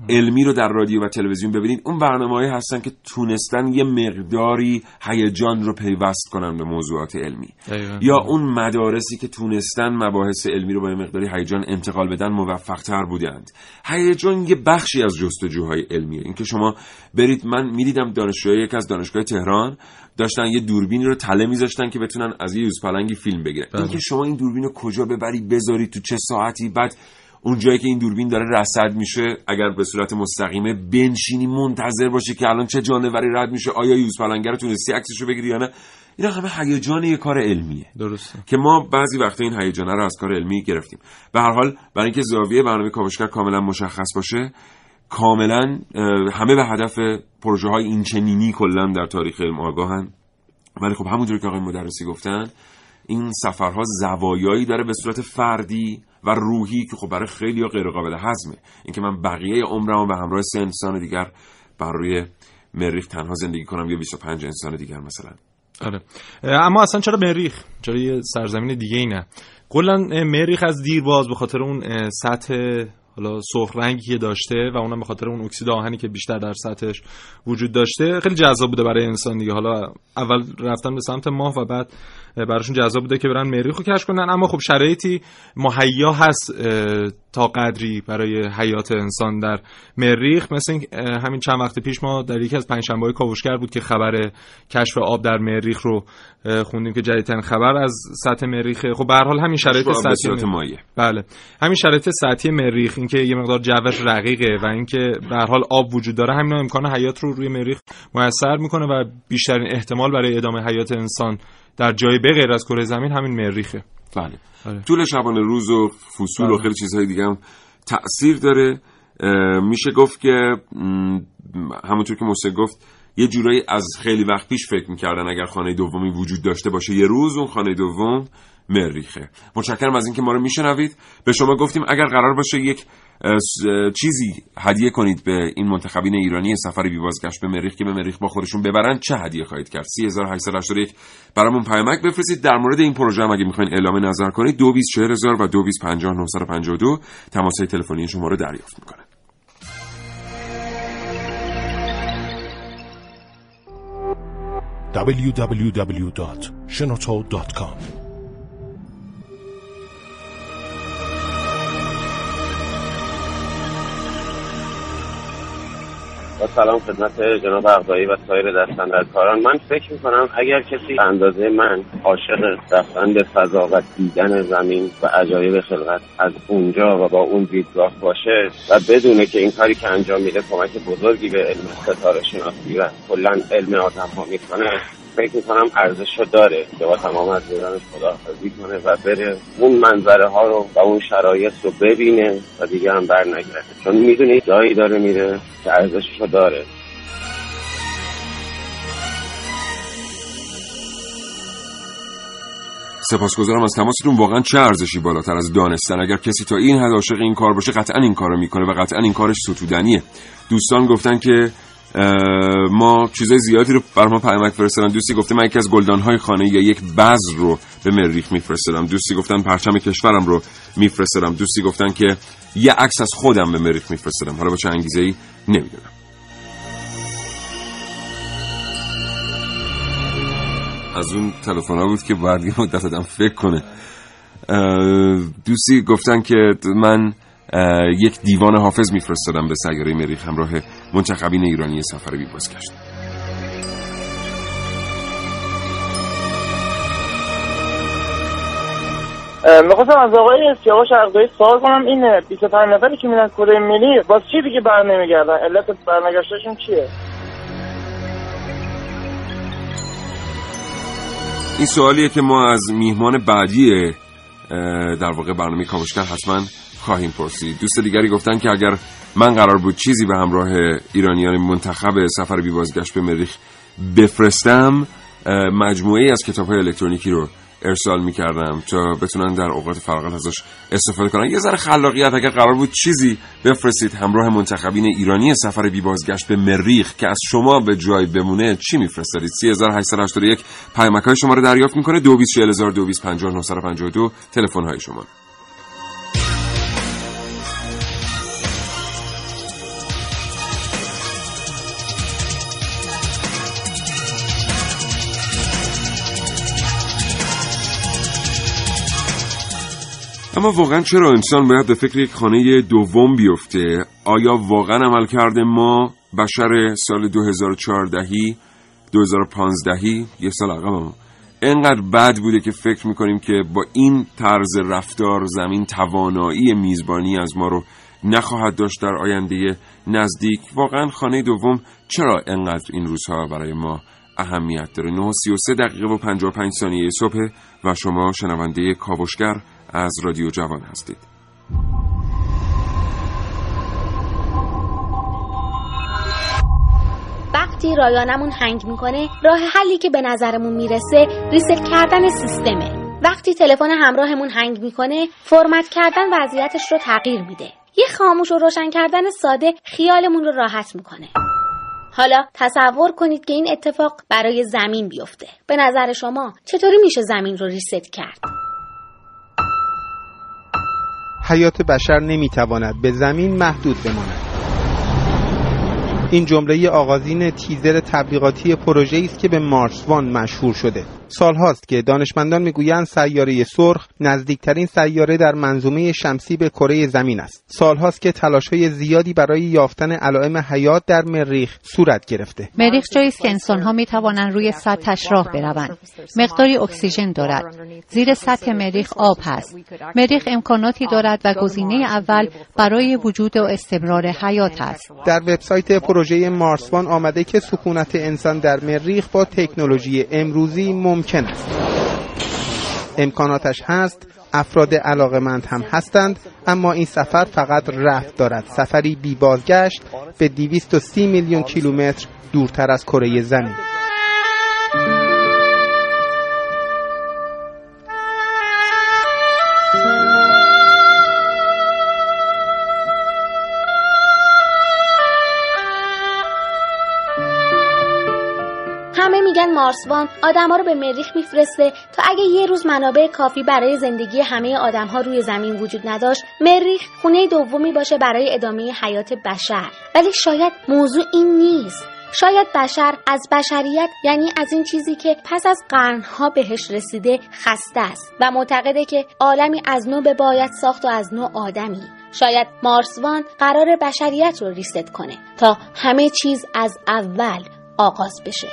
علمی رو در رادیو و تلویزیون ببینید. اون برنامه هستن که تونستن یه مقداری هیجان رو پیوست کنن به موضوعات علمی. دقیقاً. یا اون مدارسی که تونستن مباحث علمی رو با یه مقداری هیجان انتقال بدن موفقتر بودند. هیجان یه بخشی از جستجوهای علمیه. اینکه شما برید من می‌دیدم دانشجوهای یک از دانشگاه تهران داشتن یه دوربینی رو تله میذاشتن که بتونن از یه یوزپلنگی فیلم بگیرن. بله. اینکه شما این دوربین رو کجا ببری بذاری تو چه ساعتی بعد اون جایی که این دوربین داره رصد میشه اگر به صورت مستقیمه بنشینی منتظر باشی که الان چه جانوری رد میشه آیا یوز پلنگه رو تونستی عکسشو بگیری یا نه؟ اینا همه هیجان یه کار علمیه. درسته. که ما بعضی وقتا این هیجان رو از کار علمی گرفتیم. به هر حال برای اینکه زاویه برنامه کاوشگر کاملا مشخص باشه کاملا همه به هدف پروژه های اینچنینی کلا در تاریخ علم آگاهن. ولی خب همونجور که آقای مدرسی گفتن این سفرها زوایایی داره به صورت فردی و روحی که خب برای خیلی غیر قابل هضمه. اینکه من بقیه عمرم به همراه سه انسان دیگر بر روی مریخ تنها زندگی کنم یا 25 انسان دیگر مثلا. آره. اما اصلا چرا مریخ؟ چرا یه سرزمین دیگه ای نه؟ کلا مریخ از دیر باز به خاطر اون سطح حالا سرخ رنگی که داشته و اونم به خاطر اون اکسید آهنی که بیشتر در سطحش وجود داشته خیلی جذاب بوده برای انسان دیگه. حالا اول رفتن به سمت ماه و بعد براشون جذاب بوده که برن مریخ رو کشف کنن. اما خب شرایطی مهیا هست تا قدری برای حیات انسان در مریخ. مثل همین چند وقت پیش ما در یکی از پنجشنبه‌های کاوشگر بود که خبر کشف آب در مریخ رو خوندیم که جدیدترین خبر از سطح مریخ. خب به هر حال همین شرایط سطحی مایع بله. همین شرایط سطحی مریخ اینکه یه مقدار جوش رقیقه و اینکه به هر حال آب وجود داره همین امکان حیات رو روی مریخ میسر می‌کنه و بیشترین احتمال برای ادامه حیات انسان در جای بغیر از کره زمین همین مریخه. بله. آره. طول شبانه روز و فصول و بله. خیلی چیزهای دیگه هم تأثیر داره. میشه گفت که همونطور که موسی گفت یه جورایی از خیلی وقت پیش فکر می‌کردن اگر خانه دومی وجود داشته باشه یه روز اون خانه دوم مریخه. متشکرم از اینکه ما رو میشنوید. به شما گفتیم اگر قرار باشه یک چیزی هدیه کنید به این منتخبین ایرانی سفر بی بازگشت به مریخ که به مریخ با خودشون ببرن چه هدیه خواهید کرد؟ 3881 برامون پیامک بفرستید. در مورد این پروژه هم اگه می‌خواین اعلام نظر کنید 224000 و 2250 تماس تلفنی شما رو دریافت می‌کنه. www.shenoto.com سلام خدمت جناب اقدایی و سایر دستندرکاران. من فکر می‌کنم اگر کسی اندازه من عاشق رفتن به فضا و دیدن زمین و عجایب خلقت از اونجا و با اون دیدگاه باشه و بدونه که این کاری که انجام میده کمک بزرگی به علم ستاره شناسی و کلا علم آدم ها می‌کنه فکر می‌کنم ارزش رو داره که با تمام از خدا خداحافظی کنه و بره اون منظره ها رو و اون شرایط رو ببینه و دیگه هم بر نگرده. چون می‌دونی جایی داره میره که ارزشش رو داره. سپاسگزارم از تماستون. واقعا چه ارزشی بالاتر از دانستن؟ اگر کسی تا این حد عاشق این کار باشه قطعا این کارو می‌کنه و قطعا این کارش ستودنیه. دوستان گفتن که ما چیزای زیادی رو بر ما پیامک فرستادن دوستی گفته من یکی از گلدانهای خانه یا یک بذر رو به مریخ میفرستادم. دوستی گفتن پرچم کشورم رو میفرستادم. دوستی گفتن که یه عکس از خودم به مریخ میفرستادم. حالا با چه انگیزه ای نمی‌دونم. از اون تلفن ها بود که باید یه مدت آدم فکر کنه. دوستی گفتن که من یک دیوان حافظ میفرستادم به سیاره مریخ همراه منتخبین ایرانی سفر بی بازگشت می‌خواستم از آقای سیاوش عقدایی سوال کنم. این 25 نفری که میرن کره ملی باز چی دیگه بر نمیگردن؟ علت برنگشتشون چیه؟ این سوالیه که ما از میهمان بعدی در واقع برنامه کاوشگر حتما خواهیم پرسید. دوست دیگری گفتن که اگر من قرار بود چیزی به همراه ایرانیان منتخب سفر بی بازگشت به مریخ بفرستم مجموعه از کتاب های الکترونیکی رو ارسال می‌کردم تا بتونن در اوقات فراغت ازش استفاده کنن. یه ذره خلاقیت اگر قرار بود چیزی بفرستید همراه منتخبین ایرانی سفر بی بازگشت به مریخ که از شما به جای بمونه چی میفرستادید؟ 3881 پیامک های شما رو دریافت می‌کنه. 224000 تلفن های شما. اما واقعا چرا انسان باید به فکر یک خانه دوم بیفته؟ آیا واقعا عمل کرده ما بشر سال 2014 2015 یه سال عقب انقدر بد بوده که فکر می‌کنیم که با این طرز رفتار زمین توانایی میزبانی از ما رو نخواهد داشت در آینده نزدیک. واقعا خانه دوم چرا انقدر این روزها برای ما اهمیت داره؟ 933 دقیقه و 55 ثانیه صبح و شما شنونده کاوشگر از رادیو جوان هستید. وقتی رایانمون هنگ می‌کنه راه حلی که به نظرمون می‌رسه ریست کردن سیستمه. وقتی تلفن همراهمون هنگ می‌کنه فرمت کردن وضعیتش رو تغییر میده. یه خاموش و روشن کردن ساده خیالمون رو راحت می‌کنه. حالا تصور کنید که این اتفاق برای زمین بیفته. به نظر شما چطوری میشه زمین رو ریست کرد؟ حیات بشر نمی‌تواند به زمین محدود بماند. این جمله آغازین تیزر تبلیغاتی پروژه است که به مارس وان مشهور شده. سالهاست که دانشمندان می‌گویند سیاره سرخ نزدیکترین سیاره در منظومه شمسی به کره زمین است. سالهاست که تلاشهای زیادی برای یافتن علائم حیات در مریخ صورت گرفته. مریخ جایی است که انسانها می‌توانند روی سطحش راه بروند. مقداری اکسیژن دارد. زیر سطح مریخ آب هست. مریخ امکاناتی دارد و گزینه اول برای وجود و استمرار حیات است. در وبسایت پروژه مارسوان آمده که سکونت انسان در مریخ با تکنولوژی امروزی ممکن است. امکاناتش هست افراد علاقمند هم هستند اما این سفر فقط رفت دارد. سفری بی بازگشت به 230 میلیون کیلومتر دورتر از کره زمین. مارسوان آدما رو به مریخ میفرسته تا اگه یه روز منابع کافی برای زندگی همه آدمها روی زمین وجود نداشت مریخ خونه دومی باشه برای ادامه حیات بشر. ولی شاید موضوع این نیست. شاید بشر از بشریت یعنی از این چیزی که پس از قرنها بهش رسیده خسته است و معتقده که عالمی از نو به باید ساخت و از نو آدمی. شاید مارسوان قرار بشریت رو ریست کنه تا همه چیز از اول آغاز بشه.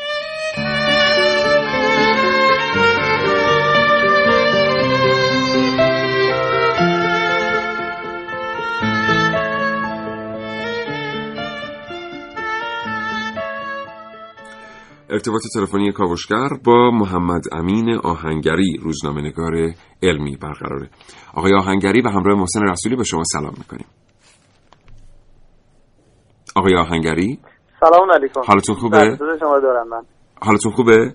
ارتباط تلفنی کاوشگر با محمد امین آهنگری روزنامه نگار علمی برقراره. آقای آهنگری و همراه محسن رسولی به شما سلام می‌کنیم. آقای آهنگری؟ سلام علیکم. حالتون خوبه؟ شما دارم من. حالتون خوبه؟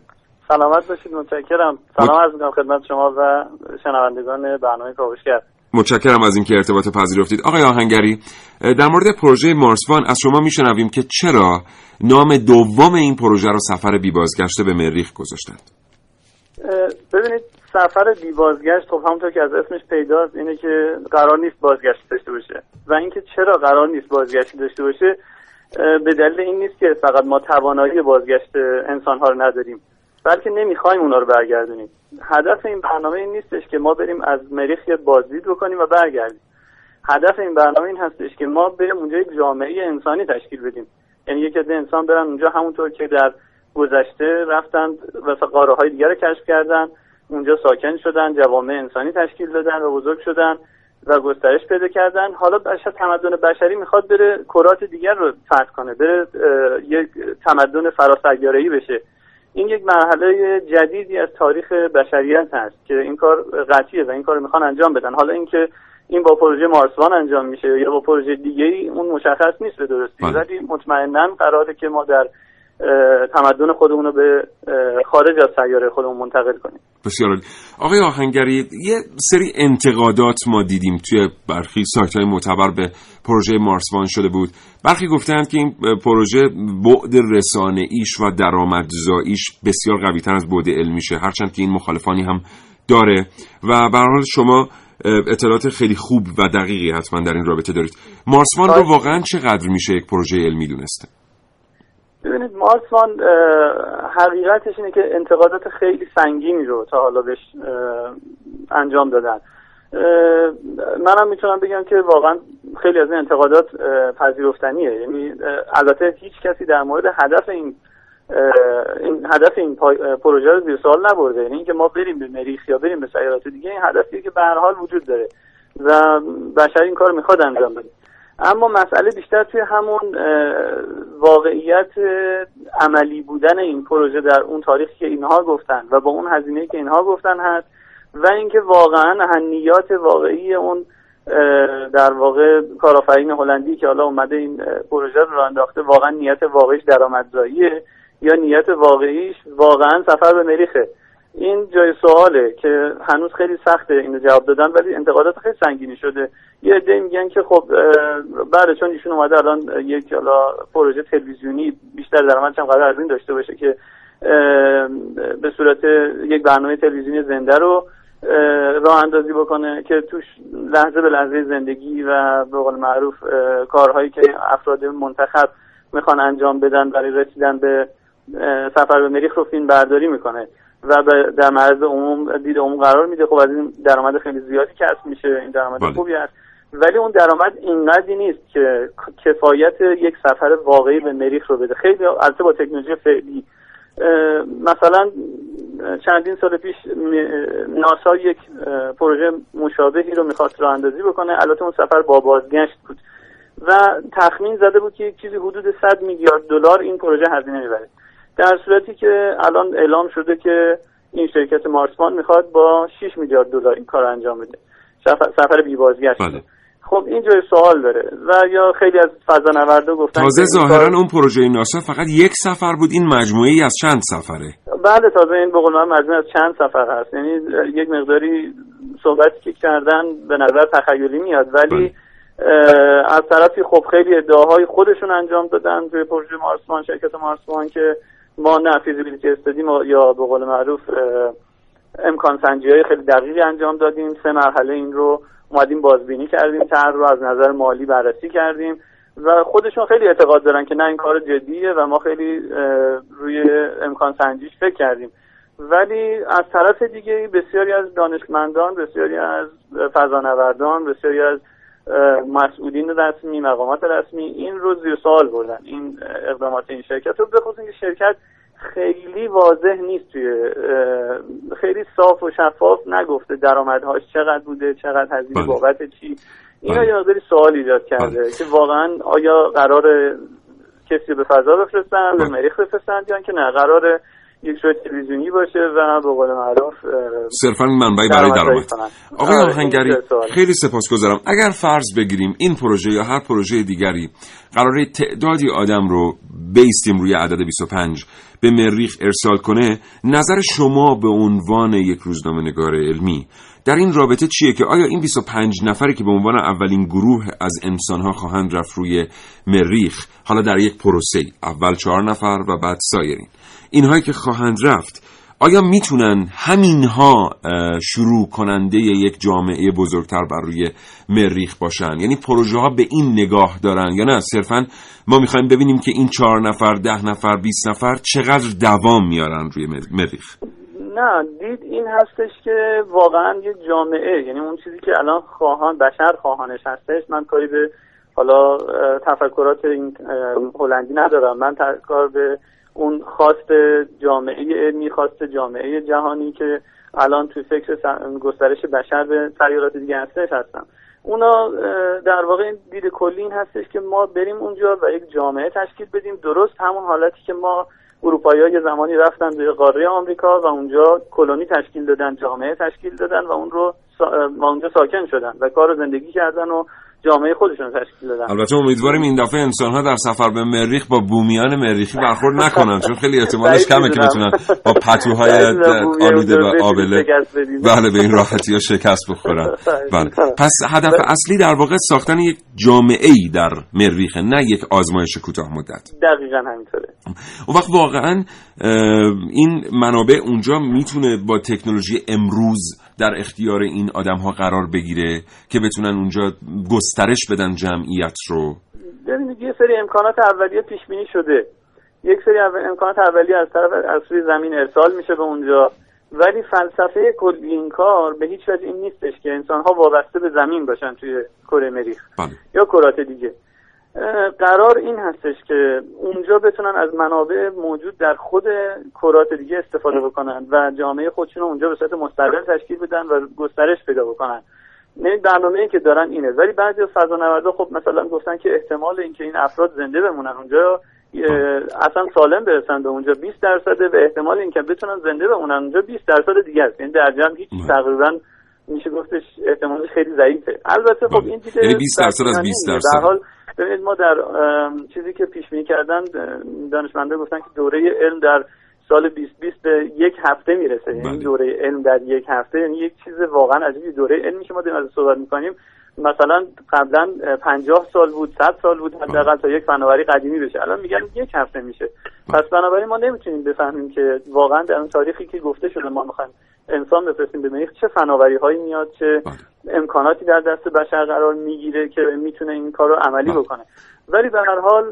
سلامت باشید متشکرم. سلام عرض می‌کنم خدمت شما و شنوندگان برنامه کاوشگر. متشکرم از اینکه ارتباط پذیرفتید. آقای آهنگری در مورد پروژه مارسوان از شما میشنویم که چرا نام دوم این پروژه رو سفر بیبازگشته به مریخ گذاشتند. ببینید سفر بیبازگشت خب همونطور که از اسمش پیداست اینه که قرار نیست بازگشت داشته باشه. و اینکه چرا قرار نیست بازگشت داشته باشه به دلیل این نیست که فقط ما توانایی بازگشت انسان ها رو نداریم. بلکه نمی‌خوایم اونا رو برگردونیم. هدف این برنامه این نیستش که ما بریم از مریخ یه بازدید بکنیم و برگردیم. هدف این برنامه این هستش که ما بریم اونجا یک جامعه انسانی تشکیل بدیم. یعنی یک عده انسان برن اونجا همونطور که در گذشته رفتن و قاره های دیگر رو کشف کردن اونجا ساکن شدن جوامع انسانی تشکیل دادن و بزرگ شدن و گسترش پیدا کردن. حالا بشر تمدن بشری می‌خواد بره کرات دیگر رو فتح کنه بره یک تمدن فراسیاره‌ای بشه. این یک مرحله جدیدی از تاریخ بشریت هست که این کار قطعیه و این کار می‌خوان انجام بدن حالا اینکه این با پروژه مارسوان انجام میشه یا با پروژه دیگه ای اون مشخص نیست به درستی بله. ولی مطمئنا قراره که ما در تمدن خودمون رو به خارج از سیاره خودمون منتقل کنیم. بسیار عالی. آقای آهنگری یه سری انتقادات ما دیدیم توی برخی سایت های معتبر به پروژه مارسوان شده بود. برخی گفتند که این پروژه بعد رسانه ایش و درآمدزاییش بسیار قوی تر از بعد علمیشه هرچند که این مخالفانی هم داره. و به حال شما اطلاعات خیلی خوب و دقیقی حتما در این رابطه دارید. مارسوان رو واقعا چقدر میشه یک پروژه علمی دونسته؟ ببینید مارسوان حقیقتش اینه که انتقادات خیلی سنگینی رو تا حالا بهش انجام دادن. منم می‌تونم بگم که واقعا خیلی از این انتقادات پذیرفتنیه. یعنی البته هیچ کسی در مورد هدف این این هدف این پروژه رو زیر سوال نبرده. یعنی اینکه ما بریم به مریخ یا بریم به سیارات دیگه این هدفیه که به هر حال وجود داره. و بشر این کار می‌خواد انجام بده. اما مسئله بیشتر توی همون واقعیت عملی بودن این پروژه در اون تاریخی که اینها گفتن و با اون هزینه که اینها گفتن هست و اینکه واقعا هنیات واقعی اون در واقع کارآفرین هلندی که حالا اومده این پروژه رو انداخته واقعا نیت واقعیش درآمدزاییه یا نیت واقعیش واقعا سفر به مریخه. این جای سواله که هنوز خیلی سخته اینو جواب دادن ولی انتقادات خیلی سنگینی شده. یه عده میگن که خب بله چون ایشون اومده الان یک حالا پروژه تلویزیونی بیشتر درآمدش هم قرار از این داشته باشه که به صورت یک برنامه تلویزیونی زنده رو راه اندازی بکنه که توش لحظه به لحظه زندگی و به قول معروف کارهایی که افراد منتخب می‌خوان انجام بدن برای رسیدن به سفر به مریخ رو فیلم برداری می‌کنه و در معرض عموم دید عموم قرار میده. خب از این درآمد خیلی زیادی کسب میشه. این درآمد بله. خوبی هست. ولی اون درآمد اینقدری نیست که کفایت یک سفر واقعی به مریخ رو بده. خیلی البته با تکنولوژی فعلی. مثلا چندین سال پیش ناسا یک پروژه مشابهی رو می‌خواست راه اندازی بکنه. البته اون سفر با بازگشت بود. و تخمین زده بود که چیزی حدود 100 میلیارد دلار این پروژه هزینه می‌بره. در صورتی که الان اعلام شده که این شرکت مارسمان می‌خواد با 6 میلیارد دلار این کار انجام بده. سفر, سفر بی بازگشت. بله. خب این جای سوال داره و یا خیلی از فضانوردا گفتن تازه ظاهرا اون پروژه ناسا فقط یک سفر بود این مجموعه ای از چند سفره؟ بله تازه این به قول من مجموعه از چند سفر هست. یعنی یک مقداری صحبتی که کردن به نظر تخیلی میاد ولی از طرفی خب خیلی ادعاهای خودشون انجام دادن توی پروژه مارسمان شرکت مارسمان که ما نه فیزیبیلیتی استدیم یا به قول معروف امکان سنجی های خیلی دقیقی انجام دادیم. سه مرحله این رو اومدیم بازبینی کردیم طرح رو از نظر مالی بررسی کردیم و خودشون خیلی اعتقاد دارن که نه این کار جدیه و ما خیلی روی امکان سنجیش فکر کردیم. ولی از طرف دیگه بسیاری از دانشمندان بسیاری از فضانوردان بسیاری از مسئولین رسمی مقامات رسمی این رو زیر سوال بردن این اقدامات این شرکت رو بخصوص اینکه شرکت خیلی واضح نیست توی خیلی صاف و شفاف نگفته درآمدهاش چقدر بوده چقدر هزینه بله. بابت چی. اینا یه مقداری سوال ایجاد کرده که واقعا آیا قرار کسی به فضا بفرستن به مریخ بفرستن یا که نه قرار یک شو تلویزیونی باشه و به قول معروف صرفا منبعی برای درآمد. آقای آره، آهنگری. خیلی سپاسگزارم اگر فرض بگیریم این پروژه یا هر پروژه دیگری قراره تعدادی آدم رو بیستیم روی عدد 25 به مریخ ارسال کنه نظر شما به عنوان یک روزنامه نگار علمی در این رابطه چیه که آیا این 25 نفری که به عنوان اولین گروه از انسانها خواهند رفت روی مریخ حالا در یک پروسه اول چهار نفر و بعد سایرین. اینهایی که خواهند رفت آیا می‌تونن همینها شروع کننده یک جامعه بزرگتر بر روی مریخ باشن؟ یعنی پروژه ها به این نگاه دارن یا نه؟ صرفا ما می‌خوایم ببینیم که این چهار نفر ده نفر بیست نفر چقدر دوام میارن روی مر- مریخ. نه دید این هستش که واقعا یه جامعه یعنی اون چیزی که الان خواهان بشر خواهانش هستش. من کاری به حالا تفکرات این هلندی ندارم. من کار به اون خواست جامعه علمی خواست جامعه جهانی که الان توی فکر گسترش بشر به تغییرات دیگه هستش هستم. اونا در واقع دید کلی این هستش که ما بریم اونجا و یک جامعه تشکیل بدیم. درست همون حالتی که ما اروپایی یه زمانی رفتن به قاره آمریکا و اونجا کلونی تشکیل دادن جامعه تشکیل دادن و اون رو سا... اونجا ساکن شدن و کار زندگی کردن و جامعه خودشون تشکیل دادن. البته امیدواریم این دفعه انسان ها در سفر به مریخ با بومیان مریخی برخورد نکنن چون خیلی احتمالش کمه که بتونن با پتوهای آلوده و آبله. بله به این راحتی ها شکست بخورن. بله. پس هدف اصلی در واقع ساختن یک جامعه ای در مریخ نه یک آزمایش کوتاه مدت. دقیقا همینطوره. اون وقت واقعا این منابع اونجا می‌تونه با تکنولوژی امروز در اختیار این آدم ها قرار بگیره که بتونن اونجا گسترش بدن جمعیت رو؟ ببینید یه سری امکانات اولیه پیش بینی شده. یک سری امکانات اولیه از طرف از سوی زمین ارسال میشه به اونجا. ولی فلسفه کلی این کار به هیچ وجه این نیستش که انسان ها وابسته به زمین باشن توی کره مریخ. بله. یا کرات دیگه. قرار این هستش که اونجا بتونن از منابع موجود در خود کرات دیگه استفاده بکنن و جامعه خودشون اونجا به صورت مستقل تشکیل بدن و گسترش پیدا بکنن. نه برنامه که دارن اینه. ولی بعضی از فضانوردا خب مثلا گفتن که احتمال اینکه این افراد زنده بمونن اونجا اصلا سالم برسن به اونجا 20 درصده و احتمال اینکه بتونن زنده بمونن اونجا 20 درصد دیگه است. یعنی در جمع هیچ تقریبا میشه گفتش احتمالش خیلی ضعیفه. البته خب این دیگه یعنی 20 درصد از 20 در درصد. حال ببینید ما در چیزی که پیش بینی کردن دانشمندا گفتن که دوره علم در سال 2020 به یک هفته می‌رسه. یعنی دوره علم در یک هفته یعنی یک چیز واقعا عجیبی. دوره علمی که ما داریم از صحبت می‌کنیم مثلا قبلا اه، 50 سال بود 100 سال بود حداقل تا یک فناوری قدیمی بشه. الان میگن یک هفته میشه. پس بنابراین ما نمی‌تونیم بفهمیم که واقعا در اون تاریخی که گفته شده ما می‌خوایم انسان بفرستیم به مریخ. چه فناوری هایی میاد چه امکاناتی در دست بشر قرار می‌گیره که می‌تونه این کار رو عملی بکنه. ولی به هر حال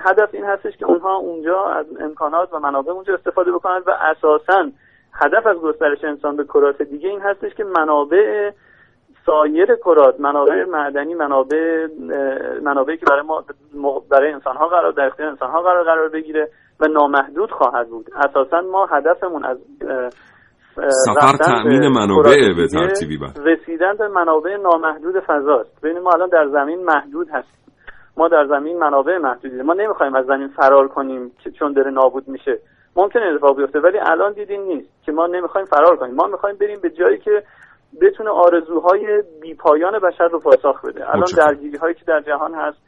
هدف این هستش که اونها اونجا از امکانات و منابع اونجا استفاده بکنن و اساسا هدف از گسترش انسان به کرات دیگه این هستش که منابع سایر کرات منابع معدنی منابع منابعی که برای ما برای انسان ها قرار در اختیار انسان ها قرار قرار بگیره و نامحدود خواهد بود. اساسا ما هدفمون از سفر تأمین منابع به ترتیبی بعد رسیدن به منابع نامحدود فضاست. ببینید ما الان در زمین محدود هستیم. ما در زمین منابع محدودی. ما نمی‌خوایم از زمین فرار کنیم که چون داره نابود میشه. ممکن اتفاق بیفته ولی الان دیدین نیست که ما نمی‌خوایم فرار کنیم. ما می‌خوایم بریم به جایی که بتونه آرزوهای بیپایان بشر رو پاسخ بده. الان. درگیری هایی که در جهان هست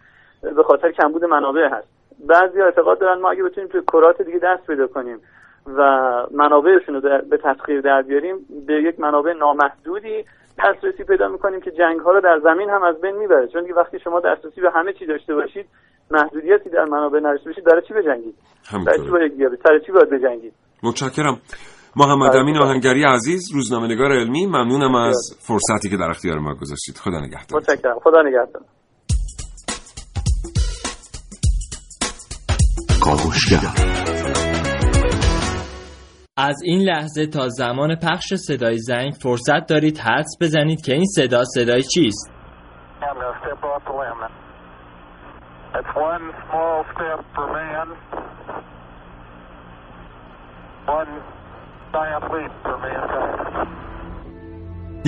به خاطر کمبود منابع هست. بعضی اعتقاد دارن ما اگه بتونیم توی کرات دیگه دست پیدا کنیم. و منابعشون رو در- به تسخیر در بیاریم به یک منابع نامحدودی دسترسی پیدا می‌کنیم که جنگ ها رو در زمین هم از بین می‌بره. چون دیگه وقتی شما دسترسی به همه چی داشته باشید محدودیتی در منابع نداشته باشید برای چی بجنگید؟ برای چی باید سر چی باید بجنگید؟ متشکرم. محمد امین آهنگری عزیز روزنامه نگار علمی ممنونم از فرصتی که در اختیار ما گذاشتید. خدا نگهدار. متشکرم. خدا نگهدار. کاوشگر. از این لحظه تا زمان پخش صدای زنگ فرصت دارید حدس بزنید که این صدا صدای چیست؟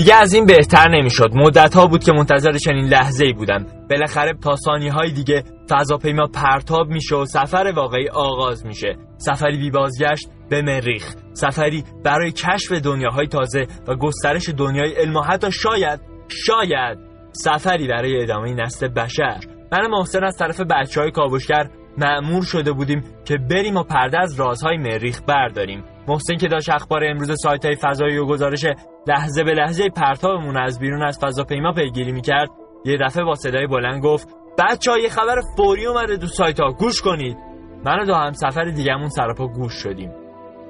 دیگه از این بهتر نمی‌شد. مدت ها بود که منتظر چنین لحظه ای بودم. بالاخره تا های دیگه فضاپیما پرتاب میشه و سفر واقعی آغاز میشه. سفری بی بازگشت به مریخ سفری برای کشف دنیاهای تازه و گسترش دنیای علم و حتی شاید شاید سفری برای ادامه نسل بشر. من محسن از طرف بچه های کابوشگر معمور شده بودیم که بریم و پرده از رازهای مریخ برداریم. محسن که داشت اخبار امروز سایت های فضایی و گزارش لحظه به لحظه پرتابمون از بیرون از فضاپیما پیگیری می‌کرد. یه دفعه با صدای بلند گفت بچه یه خبر فوری اومده دو سایت ها گوش کنید. من و دو هم سفر دیگهمون سراپا گوش شدیم.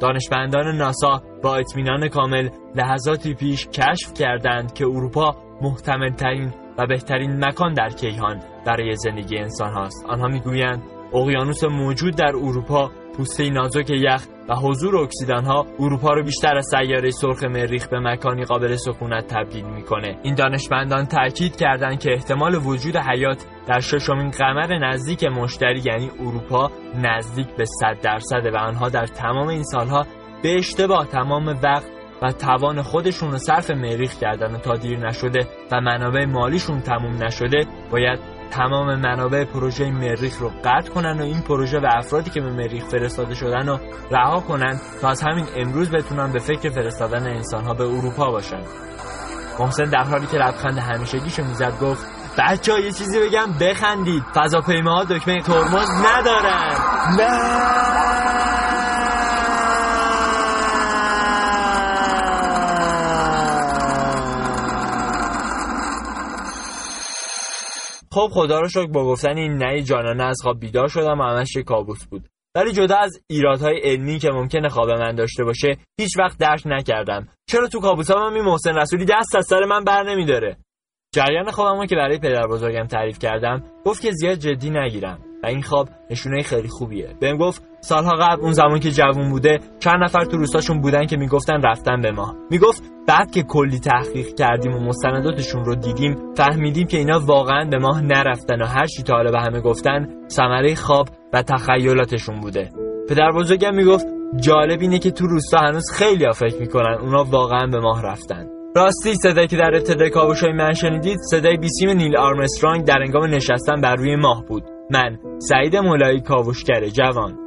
دانشمندان ناسا با اطمینان کامل لحظاتی پیش کشف کردند که اروپا محتمل ترین و بهترین مکان در کیهان برای زندگی انسان هاست آنها می‌گویند اقیانوس موجود در اروپا پوسته نازک یخ و حضور اکسیدان ها اروپا رو بیشتر از سیاره سرخ مریخ به مکانی قابل سکونت تبدیل می‌کنه. این دانشمندان تاکید کردند که احتمال وجود حیات در ششمین قمر نزدیک مشتری یعنی اروپا نزدیک به 100 درصده و آنها در تمام این سالها به اشتباه تمام وقت و توان خودشون رو صرف مریخ کردن و تا دیر نشده و منابع مالیشون تموم نشده باید تمام منابع پروژه مریخ رو قطع کنن و این پروژه و افرادی که به مریخ فرستاده شدن رو رها کنن تا از همین امروز بتونن به فکر فرستادن انسانها به اروپا باشن. محسن در حالی که لبخند همیشگیشو می‌زد گفت بچه یه چیزی بگم بخندید. فضاپیماها دکمه ترمز ندارن. نه! خب خدا رو شکر با گفتن این نهی جانانه از خواب بیدار شدم و همش کابوس بود. ولی جدا از ایرادهای علمی که ممکنه خواب من داشته باشه هیچ وقت درک نکردم. چرا تو کابوسام این محسن رسولی دست از سر من بر نمیداره؟ جریان خوابمو که برای پدر بزرگم تعریف کردم گفت که زیاد جدی نگیرم. و این خواب نشونه خیلی خوبیه. بهم گفت سالها قبل اون زمان که جوون بوده چند نفر تو روستاشون بودن که می‌گفتن رفتن به ما. می‌گفت بعد که کلی تحقیق کردیم و مستنداتشون رو دیدیم فهمیدیم که اینا واقعا به ماه نرفتن و هر چی تا به همه گفتن ثمره خواب و تخیلاتشون بوده. پدر بزرگم می‌گفت جالب اینه که تو روستا هنوز خیلی ها فکر می‌کنن اونا واقعا به ماه رفتن. راستی صدایی که در ابتدای کاوشای من شنیدید صدای بیسیم نیل آرمسترانگ در انگام نشستن بر روی ماه بود. من سعید مولایی کاوشگر جوان.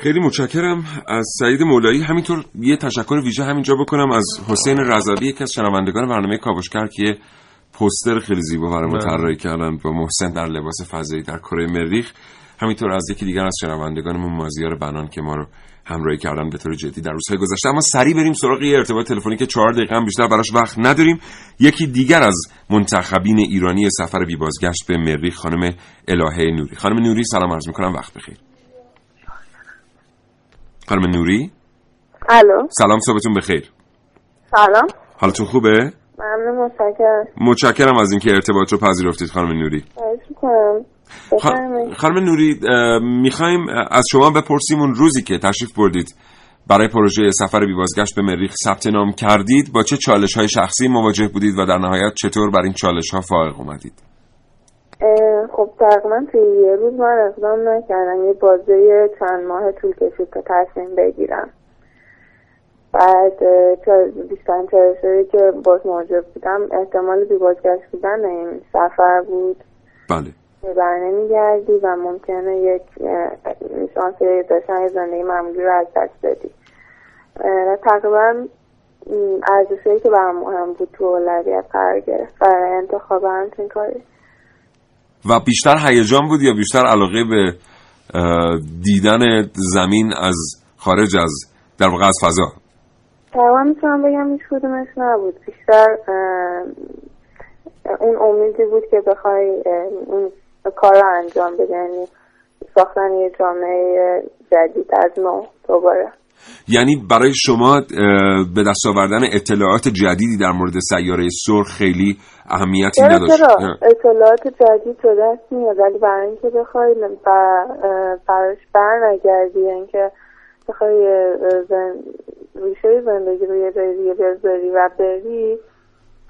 خیلی متشکرم. از سعید مولایی همینطور یه تشکر ویژه همینجا بکنم. از حسین رضوی یکی از شنوندگان برنامه کاوشگر که پوستر خیلی زیبا برای ما طراحی کردن با محسن در لباس فضایی در کره مریخ. همینطور از یکی دیگر از شنوندگانمون مازیار بنان که ما رو همراهی کردن به طور جدی در روزهای گذشته. اما سریع بریم سراغ یه ارتباط تلفنی که چهار دقیقه هم بیشتر براش وقت نداریم. یکی دیگر از منتخبین ایرانی سفر بی بازگشت به مریخ خانم الهه نوری. خانم نوری سلام عرض می‌کنم. وقت بخیر. خانم نوری؟ الو. سلام صبحتون بخیر. سلام. حالتون خوبه؟ ممنون متشکرم. متشکرم از اینکه ارتباط رو پذیرفتید خانم نوری. خانم نوری می‌خوایم از شما بپرسیم اون روزی که تشریف بردید. برای پروژه سفر بیبازگشت به مریخ ثبت نام کردید با چه چالش های شخصی مواجه بودید و در نهایت چطور بر این چالش ها فائق اومدید؟ خب تقریبا توی یه روز من اقدام نکردم. یه بازه چند ماه طول کشید که تصمیم بگیرم. بعد بیشتر چالشهایی که باز مواجه بودم احتمال بیبازگشت بودن این سفر بود. بله. بر نمیگردی و ممکنه یک شانس داشتن زندگی معمولی رو از دست بدی. تقریبا ارزشهایی که برام مهم بود تو اولویت قرار گرفت. برای انتخاب همچین کاری؟ و بیشتر هیجان بود یا بیشتر علاقه به دیدن زمین از خارج از در واقع از فضا؟ تقریبا می‌تونم بگم هیچ کدومش نبود. بیشتر اون امیدی بود که بخوای اون کار رو انجام بده یعنی ساختن یه جامعه جدید از نو دوباره. یعنی برای شما به دست آوردن اطلاعات جدیدی در مورد سیاره سرخ خیلی اهمیتی نداشت. اطلاعات جدید به دست میاد ولی برای اینکه بخوای براش بر نگردی یعنی که بخوای زن... ریشه زندگی رو یه دیگه بذاری و بری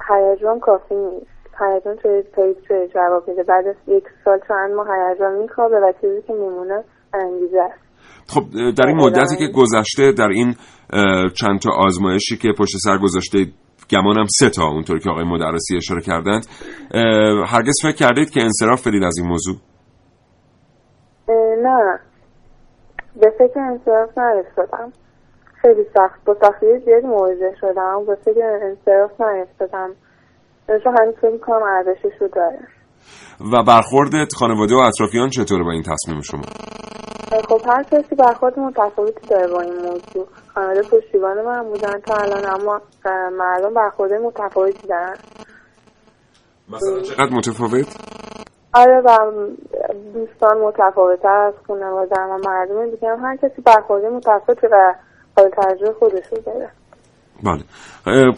هیجان کافی نیست. هیجان توی توی جواب میده. بعد از یک سال چند ماه هیجان میخوابه و چیزی که میمونه انگیزه است. خب در این مدتی که گذشته در این چند تا آزمایشی که پشت سر گذاشته گمانم سه تا اونطور که آقای مدرسی اشاره کردند هرگز فکر کردید که انصراف بدید از این موضوع؟ نه. به فکر انصراف نرسیدم خیلی سخت. با سختی زیادی مواجه شدم. به فکر انصراف نرسیدم چون همین فکر کنم ارزشش رو داره. و برخورد خانواده و اطرافیان چطوره با این تصمیم شما؟ خب هر کسی برخورد متفاوتی داره با این موضوع. خانواده پشتیبان من بودن تا الان اما مردم برخورد متفاوتی دارن. مثلا چقدر متفاوت؟ آره و دوستان متفاوتتر از خانواده و مردم دیگه هم هر کسی برخورد متفاوتی و قابل ترجمه خودش رو داره. بله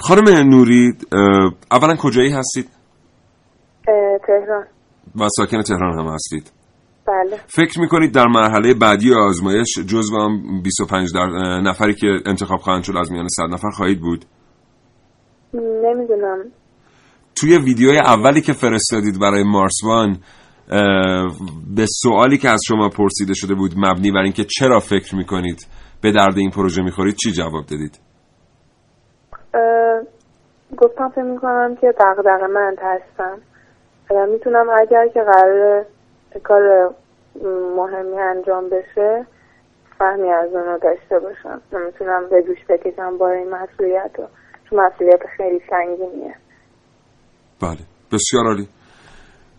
خانم نوری اولا کجایی هستید؟ تهران و ساکن تهران هم هستید؟ بله فکر می‌کنید در مرحله بعدی آزمایش جزو هم 25 در نفری که انتخاب خواهند شد از میان 100 نفر خواهید بود؟ نمی‌دونم توی ویدیوی اولی که فرستادید برای مارسوان به سوالی که از شما پرسیده شده بود مبنی بر اینکه چرا فکر می‌کنید به درد این پروژه می‌خورید چی جواب دادید؟ گفتم فکر می‌کنم که دقدق من هستم. و می‌تونم اگر که قرار کار مهمی انجام بشه فهمی از اونو داشته باشم. نمی‌تونم به دوش بکشم با این مسئولیت رو چون مسئولیت خیلی سنگینیه. بله بسیار عالی.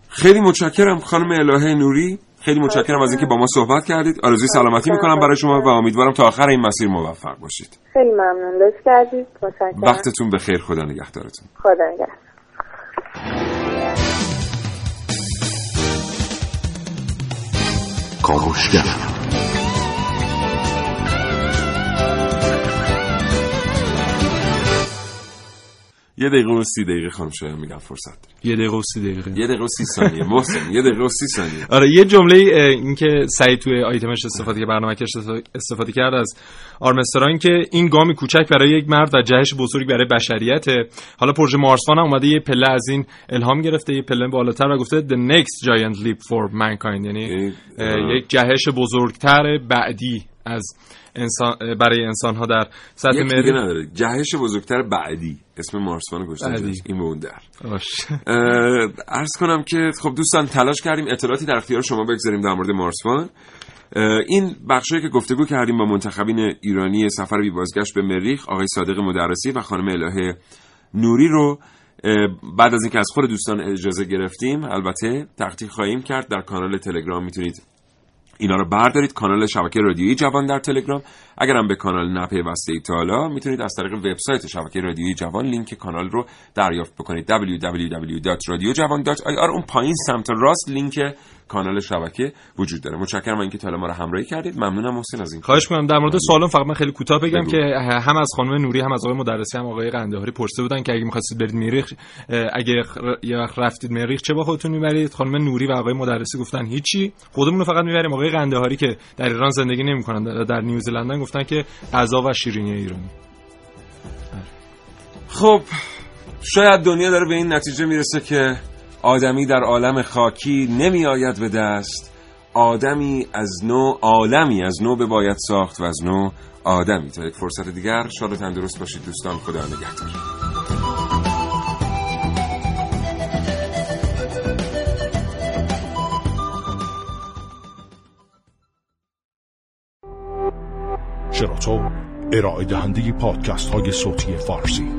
خیلی متشکرم خانم الهه نوری. خیلی متشکرم از اینکه با ما صحبت کردید. آرزوی سلامتی می‌کنم برای شما و امیدوارم تا آخر این مسیر موفق باشید. خیلی ممنون. لطف کردید. متشکرم. وقتتون بخیر خدا نگهدارتون. خدا نگهدار. کاوشگر. یه دقیقه و سی دقیقه خانم شاید میگم فرصت. داری یه دقیقه و سی دقیقه. یه دقیقه و سی ثانیه محسن یه دقیقه و سی ثانیه. آره یه جمله این که سعید توی آیتمش استفاده که برنامه استفاده کرد از آرمستران که این گامی کوچک برای یک مرد و جهش بزرگ برای بشریت. حالا پروژه مارسوان هم اومده یه پله از این الهام گرفته یه پله بالاتر و گفته the next giant leap for mankind یعنی یک جهش بزرگتر بعدی. از انسان برای انسان ها در سطح مریخ نداره. جهش بزرگتر بعدی. اسم مارسوان گذاشته این به اون در. عرض کنم که خب دوستان تلاش کردیم اطلاعاتی در اختیار شما بگذاریم در مورد مارسوان. این بخشی که گفتگو کردیم با منتخبین ایرانی سفر بی بازگشت به مریخ آقای صادق مدرسی و خانم الهه نوری رو بعد از اینکه از خود دوستان اجازه گرفتیم البته تقدیم خواهیم کرد در کانال تلگرام می‌تونید اینا رو بردارید. کانال شبکه رادیویی جوان در تلگرام. اگرم به کانال نپیوسته اید تا می‌تونید از طریق وبسایت شبکه رادیویی جوان لینک کانال رو دریافت بکنید. www.radiojavan.ir اون پایین سمت راست لینک کانال شبکه وجود داره. متشکرم اینکه تا ما رو همراهی کردید. ممنونم محسن از این خواهش می‌کنم. در مورد سوالم فقط من خیلی کوتاه بگم بگو. که هم از خانم نوری هم از آقای مدرسی هم آقای قندهاری پرسیده بودن که اگه می‌خواستید برید مریخ اگه رفتید مریخ چه با خودتون می‌برید؟ خانم نوری و آقای مدرسی گفتن هیچی. خودمون رو فقط می‌بریم. آقای قندهاری که در ایران زندگی نمی‌کنن در نیوزلندن گفتن که غذا و شیرینی ایرانی خب شاید دنیا داره به این نتیجه می‌رسه که آدمی در عالم خاکی نمی آید به دست. آدمی از نو عالمی از نو به باید ساخت و از نو آدمی. تا یک فرصت دیگر شاد و تندرست باشید دوستان. خدا نگهدار. شراطو ارائه دهنده پادکست های صوتی فارسی.